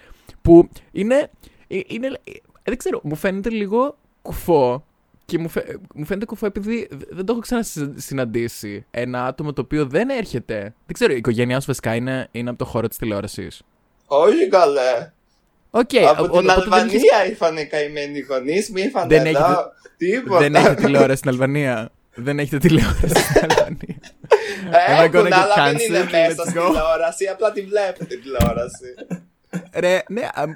Speaker 3: που είναι, ε, είναι ε, δεν ξέρω, μου φαίνεται λίγο κουφό και μου, φαι- μου φαίνεται κουφό επειδή δ- δεν το έχω ξανασυναντήσει ένα άτομο το οποίο δεν έρχεται. Δεν ξέρω, η οικογένειά σου βασικά είναι, είναι από το χώρο της τηλεόρασης.
Speaker 4: Όχι καλέ.
Speaker 3: Οκ,
Speaker 4: Από
Speaker 3: ο-
Speaker 4: την
Speaker 3: οπότε δεν έχεις-
Speaker 4: Αλβανία ήρθαν οι καημένοι γονείς μου, ήρθαν
Speaker 3: Δεν
Speaker 4: εδώ.
Speaker 3: έχετε-
Speaker 4: Τίποτα.
Speaker 3: δεν έχετε τηλεόραση στην Αλβανία. Δεν έχετε τηλεόραση στην Αλβανία. Am I
Speaker 4: Έχουν,
Speaker 3: gonna get
Speaker 4: αλλά δεν είναι
Speaker 3: cancelled?
Speaker 4: μέσα
Speaker 3: Let's
Speaker 4: στην
Speaker 3: go.
Speaker 4: τηλεόραση, απλά τη βλέπετε την τηλεόραση.
Speaker 3: Ρε, ναι, αμ,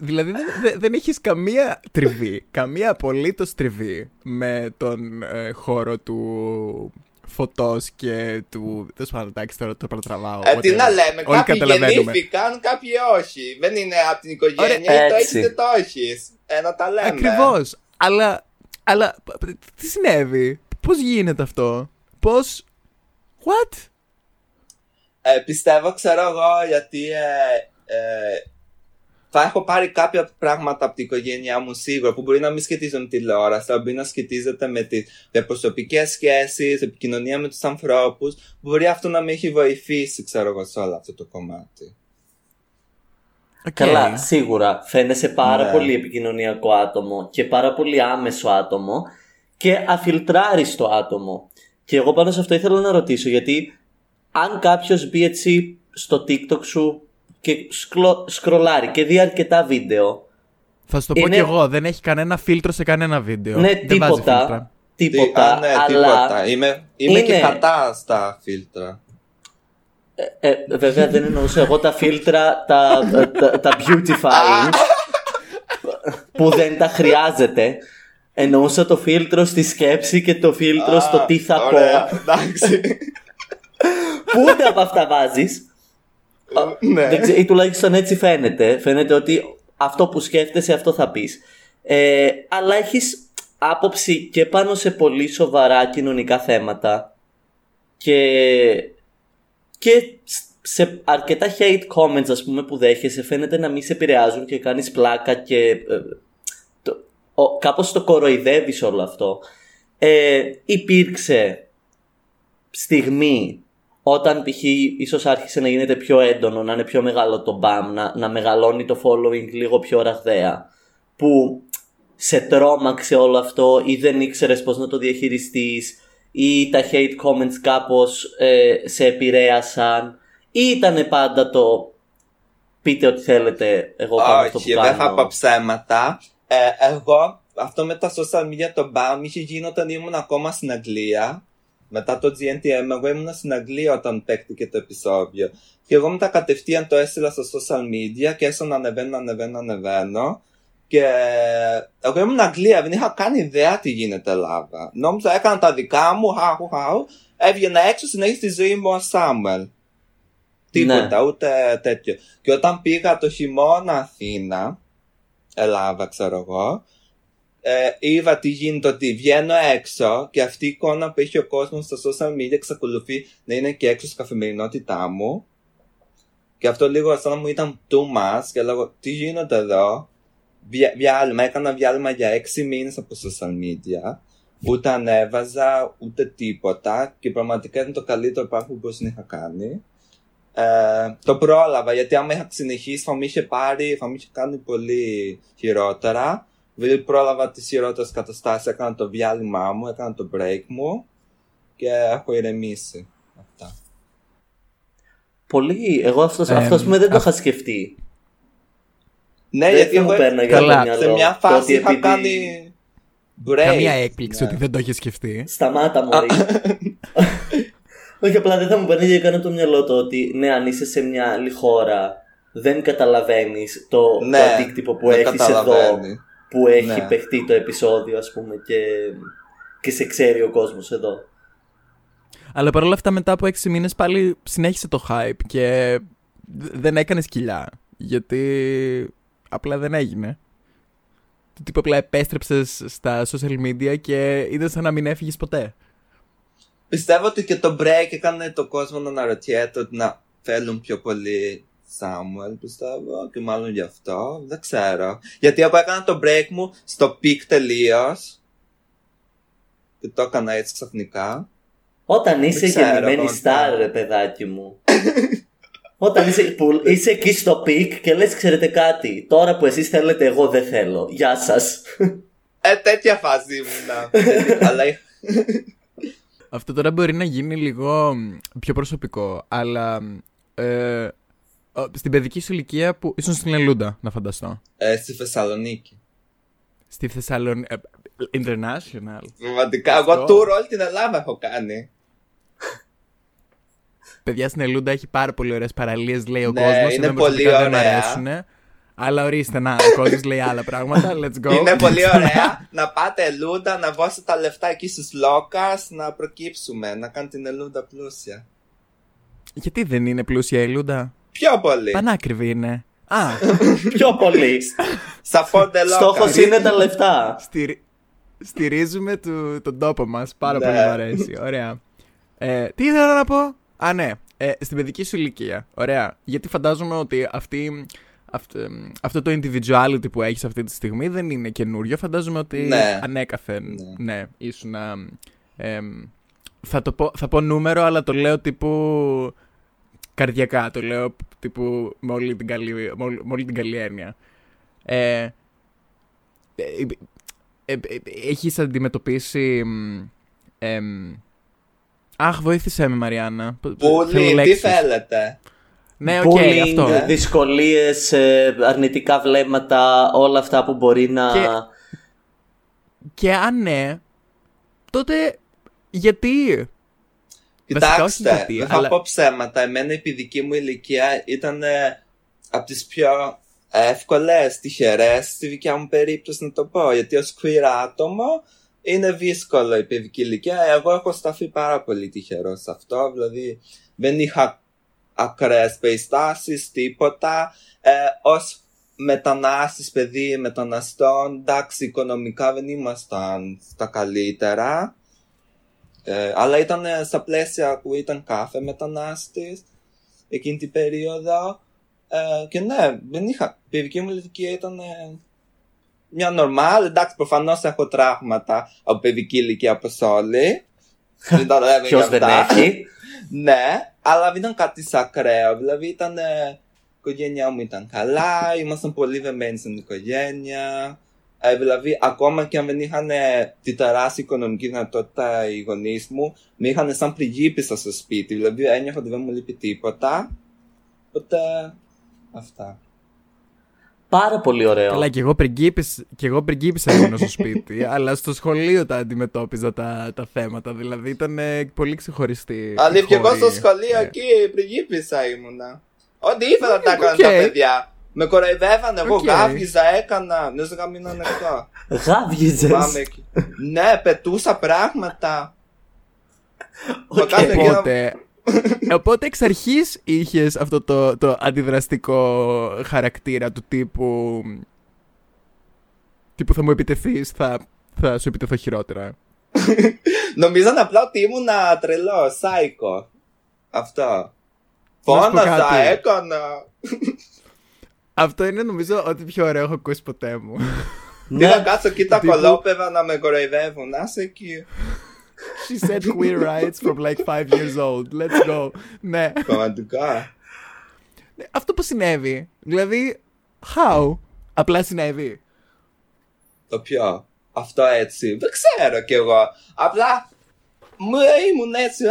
Speaker 3: δηλαδή δεν, δεν, δεν έχεις καμία τριβή, καμία απολύτως τριβή με τον ε, χώρο του φωτός και του... Δεν σου εντάξει τώρα το παρατραβάω.
Speaker 4: Ε, τι
Speaker 3: whatever.
Speaker 4: να λέμε,
Speaker 3: Όλοι
Speaker 4: κάποιοι
Speaker 3: καταλαβαίνουμε.
Speaker 4: γεννήθηκαν, κάποιοι όχι. Δεν είναι από την οικογένεια,
Speaker 2: Ωραία,
Speaker 4: ή το
Speaker 2: έτσι.
Speaker 4: έχεις είτε το έχεις. Ε, να τα λέμε.
Speaker 3: Ακριβώς. Αλλά, αλλά, π- π- τι συνέβη, πώς γίνεται αυτό, πώς... What?
Speaker 4: Ε, πιστεύω, ξέρω εγώ, γιατί ε, ε, θα έχω πάρει κάποια πράγματα από την οικογένειά μου σίγουρα που μπορεί να μην σχετίζονται με τηλεόραση, αλλά μπορεί να σχετίζεται με τις διαπροσωπικές σχέσεις, επικοινωνία με τους ανθρώπους. Μπορεί αυτό να με έχει βοηθήσει, ξέρω εγώ, σε όλο αυτό το κομμάτι.
Speaker 3: Οκ.
Speaker 2: Καλά, σίγουρα. Φαίνεσαι πάρα
Speaker 4: Ναι.
Speaker 2: πολύ επικοινωνιακό άτομο και πάρα πολύ άμεσο άτομο και αφιλτράριστο άτομο. Και εγώ πάνω σε αυτό ήθελα να ρωτήσω γιατί αν κάποιος μπει έτσι στο TikTok σου και σκλο, σκρολάρει και δει αρκετά βίντεο.
Speaker 3: Θα σου το πω
Speaker 2: Είναι-
Speaker 3: κι εγώ, δεν έχει κανένα φίλτρο σε κανένα βίντεο.
Speaker 2: Ναι,
Speaker 3: δεν βάζει φίλτρα.
Speaker 2: τίποτα. Τίποτα.
Speaker 4: Τι- α, ναι,
Speaker 2: αλλά
Speaker 4: τίποτα. Είμαι, είμαι και
Speaker 2: είναι-
Speaker 4: κατά στα φίλτρα.
Speaker 2: Ε, βέβαια δεν εννοούσα εγώ τα φίλτρα, τα, τα, τα beautifying που δεν τα χρειάζεται. Εννοούσα το φίλτρο στη σκέψη και το φίλτρο στο
Speaker 4: Α,
Speaker 2: τι θα
Speaker 4: ωραία,
Speaker 2: πω.
Speaker 4: Εντάξει.
Speaker 2: Πού ούτε από αυτά βάζεις;
Speaker 4: Ναι.
Speaker 2: Δεν ξέρω, ή τουλάχιστον έτσι φαίνεται. Φαίνεται ότι αυτό που σκέφτεσαι αυτό θα πεις. Ε, αλλά έχεις άποψη και πάνω σε πολύ σοβαρά κοινωνικά θέματα και, και σε αρκετά hate comments ας πούμε που δέχεσαι φαίνεται να μην σε επηρεάζουν και κάνεις πλάκα και ε, το, ο, κάπως το κοροϊδεύεις όλο αυτό. Ε, υπήρξε στιγμή όταν π.χ. ίσως άρχισε να γίνεται πιο έντονο, να είναι πιο μεγάλο το μπαμ, να, να μεγαλώνει το following λίγο πιο ραγδαία, που σε τρόμαξε όλο αυτό ή δεν ήξερες πώς να το διαχειριστείς ή τα hate comments κάπως ε, σε επηρέασαν ή ήταν πάντα το πείτε ό,τι θέλετε. Εγώ κάνω αυτό που
Speaker 4: Όχι, δεν θα
Speaker 2: κάνω.
Speaker 4: πω ψέματα. Ε, εγώ, αυτό με τα social media, το BAM, είχε γίνει όταν ήμουν ακόμα στην Αγγλία. Μετά το GNTM, εγώ ήμουν στην Αγγλία όταν παίχτηκε το επεισόδιο. Και εγώ μετά κατευθείαν το έστειλα στο social media και έσαι να ανεβαίνω, να ανεβαίνω, να ανεβαίνω. Και εγώ ήμουν Αγγλία, δεν είχα καν ιδέα τι γίνεται Ελλάδα. Νόμιζα έκανα τα δικά μου, χαου, χαου. Έβγαινα έξω, συνέχισε τη ζωή μου ο Σάμουελ. Τίποτα, ούτε τέτοιο. Και όταν πήγα το χειμώνα Αθήνα, Ελλάδα ξέρω εγώ, ε, είδα τι γίνεται ότι βγαίνω έξω και αυτή η εικόνα που έχει ο κόσμος στα social media εξακολουθεί να είναι και έξω στην καθημερινότητά μου. Και αυτό λίγο σαν να μου ήταν too much και λέγω τι γίνεται εδώ; Βια- Διάλειμμα, έκανα διάλειμμα για έξι μήνες από social media. Ούτε ανέβαζα, ούτε τίποτα. Και πραγματικά ήταν το καλύτερο πράγμα που μπορούσα να είχα κάνει. Ε, το πρόλαβα γιατί άμα είχα συνεχίσει θα μου είχε πάρει, θα μου είχε κάνει πολύ χειρότερα. Δηλαδή πρόλαβα τις χειρότερες καταστάσεις, έκανα το διάλειμμά μου, έκανα το break μου και έχω ηρεμήσει. Αυτά.
Speaker 2: Πολύ. Εγώ αυτό
Speaker 3: Ε,
Speaker 2: αυτός πούμε δεν το
Speaker 3: α-
Speaker 2: είχα σκεφτεί.
Speaker 4: Ναι,
Speaker 2: δεν
Speaker 4: γιατί
Speaker 2: θα μου
Speaker 4: εγώ
Speaker 2: πέρναγε
Speaker 3: Καλά.
Speaker 2: από το μυαλό.
Speaker 4: σε μια
Speaker 2: το
Speaker 4: φάση
Speaker 2: ότι
Speaker 4: είχα
Speaker 2: επειδή-
Speaker 4: κάνει break.
Speaker 3: Καμία έκπληξη
Speaker 4: Ναι.
Speaker 3: ότι δεν το είχε σκεφτεί.
Speaker 2: Σταμάτα μωρή. Όχι, απλά δεν θα μου παίρνει καν από το μυαλό το ότι ναι, αν είσαι σε μια άλλη χώρα, δεν καταλαβαίνεις το,
Speaker 4: Ναι,
Speaker 2: το αντίκτυπο που
Speaker 4: δεν
Speaker 2: έχεις εδώ
Speaker 4: καταλαβαίνει.
Speaker 2: Που έχει
Speaker 4: Ναι.
Speaker 2: παιχτεί το επεισόδιο, ας πούμε, και, και σε ξέρει ο κόσμος εδώ.
Speaker 3: Αλλά παρόλα αυτά, μετά από έξι μήνες πάλι συνέχισε το hype και δ- δεν έκανες κοιλιά. Γιατί απλά δεν έγινε. Το τύπο απλά επέστρεψες στα social media και είδες σαν να μην έφυγες ποτέ.
Speaker 4: Πιστεύω ότι και το break έκανε το κόσμο να αναρωτιέται ότι να θέλουν πιο πολύ Somehow, πιστεύω, και μάλλον γι' αυτό. Δεν ξέρω. Γιατί εγώ έκανα το break μου στο peak τελείως. Και το έκανα έτσι ξαφνικά.
Speaker 2: Όταν είσαι
Speaker 4: ξέρω,
Speaker 2: γεννημένη
Speaker 4: ακόμα
Speaker 2: star,
Speaker 4: τι.
Speaker 2: ρε παιδάκι μου. Όταν είσαι, που είσαι εκεί στο peak και λες ξέρετε κάτι, τώρα που εσείς θέλετε εγώ δεν θέλω. Γεια σας.
Speaker 4: Ε, τέτοια φάση ήμουνα. Αλλά
Speaker 3: Αυτό τώρα μπορεί να γίνει λίγο μ, πιο προσωπικό, αλλά ε, ο- στην παιδική σου ηλικία που ήσουν στην Ελούντα, να φανταστώ.
Speaker 4: ε, στη Θεσσαλονίκη.
Speaker 3: Στη Θεσσαλονίκη. international.
Speaker 4: Πραγματικά,
Speaker 3: Αυτό.
Speaker 4: εγώ tour όλη την Ελλάδα έχω κάνει.
Speaker 3: Παιδιά στην Ελούντα έχει πάρα πολύ ωραίες παραλίες, λέει ο
Speaker 4: Ναι,
Speaker 3: κόσμος.
Speaker 4: είναι πολύ
Speaker 3: Δεν μ'
Speaker 4: ωραία.
Speaker 3: αρέσουν. Αλλά ορίστε, να, ο κόσμος λέει άλλα πράγματα. Let's go.
Speaker 4: Είναι πολύ ωραία να πάτε Ελούντα, να δώσετε τα λεφτά εκεί στους Λόκας, να προκύψουμε, να κάνετε την Ελούντα πλούσια.
Speaker 3: Γιατί δεν είναι πλούσια η Ελούντα.
Speaker 4: Πιο πολύ.
Speaker 3: Πανάκριβη είναι. Α,
Speaker 2: Πιο πολύ.
Speaker 4: Στα πόντε Λόκα.
Speaker 2: Στόχος είναι τα λεφτά.
Speaker 3: στηρι... στηρίζουμε του, τον τόπο μας. Πάρα
Speaker 4: Ναι.
Speaker 3: πολύ μου αρέσει. Ωραία. Ε, τι ήθελα να πω; Α, ναι. Ε, στην παιδική σου ηλικία. Ωραία. Γιατί φαντάζομαι ότι αυτή, αυτό, αυτό το individuality που έχεις αυτή τη στιγμή δεν είναι καινούριο. Φαντάζομαι ότι
Speaker 4: Ναι.
Speaker 3: ανέκαθεν
Speaker 4: Ναι.
Speaker 3: ναι, ήσουν. εμ, θα, το πω, θα πω νούμερο, αλλά το λέω τύπου καρδιακά. Το λέω τύπου με όλη την καλή, με όλη, με όλη την καλή έννοια. Ε, ε, ε, ε, ε, έχεις αντιμετωπίσει... μ, εμ, αχ, βοήθησέ με, Μαριάννα. Π-
Speaker 4: bullying,
Speaker 3: θέλω
Speaker 4: τις
Speaker 3: λέξεις.
Speaker 4: θέλετε;
Speaker 3: Ναι, οκ,
Speaker 2: Bullying,
Speaker 3: αυτό.
Speaker 4: Ναι.
Speaker 2: δυσκολίες, ε, αρνητικά βλέμματα, όλα αυτά που μπορεί να...
Speaker 3: Και- Και αν ναι, τότε γιατί... Βασικά, όχι
Speaker 4: Κοιτάξτε,
Speaker 3: γιατί,
Speaker 4: δεν θα
Speaker 3: αλλά-
Speaker 4: πω ψέματα. Εμένα η παιδική μου ηλικία ήταν ε, από τις πιο εύκολες, τυχερές στη δικιά μου περίπτωση να το πω. Γιατί ως queer άτομο είναι δύσκολο η παιδική ηλικία. Εγώ έχω σταθεί πάρα πολύ τυχερός σε αυτό. Δηλαδή δεν είχα ακραίες περιστάσεις, τίποτα. Ε, ως μετανάστης, παιδί μεταναστών, εντάξει, οικονομικά δεν ήμασταν στα καλύτερα. Ε, αλλά ήταν ε, στα πλαίσια που ήταν κάθε μετανάστης εκείνη την περίοδο. Ε, και ναι, δεν είχα. Η παιδική μου ηλικία ήταν ε, μια νορμάλ. Εντάξει, προφανώς έχω τραύματα από παιδική ηλικία όπως όλοι. δεν τα λέμε
Speaker 2: Ποιος
Speaker 4: για
Speaker 2: δεν
Speaker 4: αυτά.
Speaker 2: έχει.
Speaker 4: Ναι, αλλά δεν ήταν κάτι σαν ακραίο. Δηλαδή ήταν. ε, η οικογένειά μου ήταν καλά, ήμασταν πολύ δεμένοι στην οικογένεια. Ε, δηλαδή, ακόμα και αν δεν είχαν ε, τη τεράστια οικονομική δυνατότητα οι γονείς μου, με είχαν σαν πριγκίπισσα στο σπίτι. Δηλαδή, ένιωθα ότι δεν μου λείπει τίποτα. Οπότε, Αυτά.
Speaker 2: Πάρα πολύ ωραίο.
Speaker 3: Καλά, και εγώ, πριγκίπισσα, και εγώ πριγκίπισσα ήμουν στο σπίτι, αλλά στο σχολείο τα αντιμετώπιζα τα, τα θέματα. Δηλαδή ήταν ε, πολύ ξεχωριστή.
Speaker 4: Αλλά και εγώ
Speaker 3: χώρη.
Speaker 4: στο σχολείο
Speaker 3: Ε,
Speaker 4: εκεί πριγκίπισσα ήμουνα. Ό,τι ήθελα τα έκανα
Speaker 3: οκ.
Speaker 4: τα παιδιά. Με κοροϊδεύανε, εγώ
Speaker 3: Οκ.
Speaker 4: γάβγιζα, έκανα. Δεν σου καμίνω ανοιχτό.
Speaker 2: Γάβγιζες.
Speaker 4: Πάμε εκεί. Ναι, πετούσα πράγματα. Μα
Speaker 2: Οκ.
Speaker 4: κάθε εκείνο-
Speaker 3: Οπότε, οπότε εξ αρχής είχες αυτό το, το αντιδραστικό χαρακτήρα του τύπου. τύπου θα μου επιτεθείς, θα, θα σου επιτεθώ χειρότερα.
Speaker 4: Νομίζαν απλά ότι ήμουν τρελό, σάικο. Αυτό.
Speaker 3: Να σου πω
Speaker 4: Φώναζα,
Speaker 3: κάτι.
Speaker 4: έκανα.
Speaker 3: Αυτό είναι νομίζω ότι πιο ωραίο έχω ακούσει ποτέ μου.
Speaker 4: Τι να
Speaker 2: Ναι,
Speaker 4: κάτσω εκεί τα
Speaker 3: Τύπου-
Speaker 4: κολόπεδα να με κοροϊδεύουν. Να είσαι εκεί.
Speaker 3: She said queer rights from like five years old. Let's go. ναι.
Speaker 4: Πραγματικά.
Speaker 3: Αυτό που συνέβη. Δηλαδή, how? Απλά συνέβη.
Speaker 4: Το πιο. Αυτό έτσι. Δεν ξέρω κι εγώ. Απλά μου ήμουν έτσι.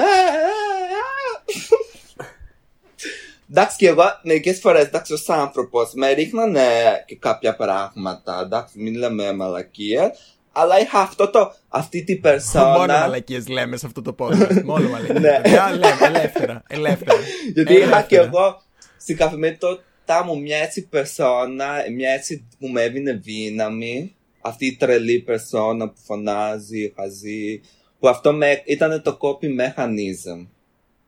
Speaker 4: «Α, α, α». Εντάξει και εγώ μερικές φορές εντάξει ως άνθρωπος με ρίχνανε και κάποια πράγματα εντάξει μην λέμε μαλακίες αλλά είχα αυτό το, αυτή την
Speaker 3: Μόνο
Speaker 4: περσόνα
Speaker 3: μαλακίες λέμε σε αυτό το podcast. Μόνο μαλακίες.
Speaker 4: Ναι.
Speaker 3: Παιδιά, λέμε, ελεύθερα. ελεύθερα.
Speaker 4: γιατί είχα
Speaker 3: Ελεύθερα.
Speaker 4: και εγώ στην καθημερινότητά μου μια έτσι περσόνα μια έτσι που με έδινε δύναμη αυτή η τρελή περσόνα που φωνάζει, χαζεί που αυτό με, ήταν το copy mechanism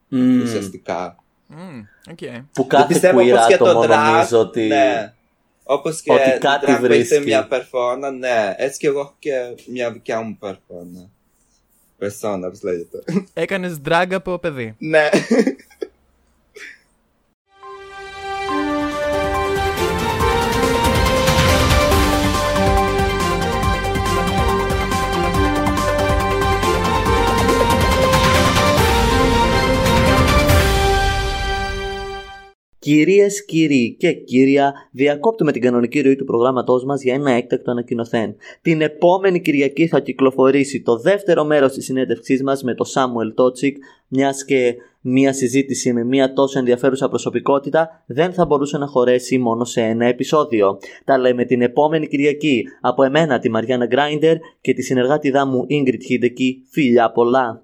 Speaker 2: Μμμ.
Speaker 4: ουσιαστικά
Speaker 3: Μμμ, οκ.
Speaker 2: Που
Speaker 4: Δεν
Speaker 2: κάθε
Speaker 4: πιστεύω
Speaker 2: queer
Speaker 4: όπως και το
Speaker 2: άτομο
Speaker 4: drag,
Speaker 2: νομίζω ότι.
Speaker 4: ναι. Όπως και
Speaker 2: ότι
Speaker 4: το
Speaker 2: κάτι
Speaker 4: drag που είστε
Speaker 2: βρίσκει.
Speaker 4: μια περφώνα, ναι. Έτσι και εγώ έχω και μια δικιά μου περφώνα. Περσόνα, όπως λέγεται.
Speaker 3: Έκανες drag από παιδί.
Speaker 4: ναι.
Speaker 2: Κυρίες, κύριοι και κύρια, διακόπτουμε την κανονική ροή του προγράμματός μας για ένα έκτακτο ανακοινωθέν. Την επόμενη Κυριακή θα κυκλοφορήσει το δεύτερο μέρος της συνέντευξής μας με τον Σάμουελ Τότσικ, μιας και μια συζήτηση με μια τόσο ενδιαφέρουσα προσωπικότητα δεν θα μπορούσε να χωρέσει μόνο σε ένα επεισόδιο. Τα λέμε την επόμενη Κυριακή από εμένα τη Μαριάννα Γκράιντερ και τη συνεργάτηδά μου Ingrid Hideki. Φιλιά πολλά!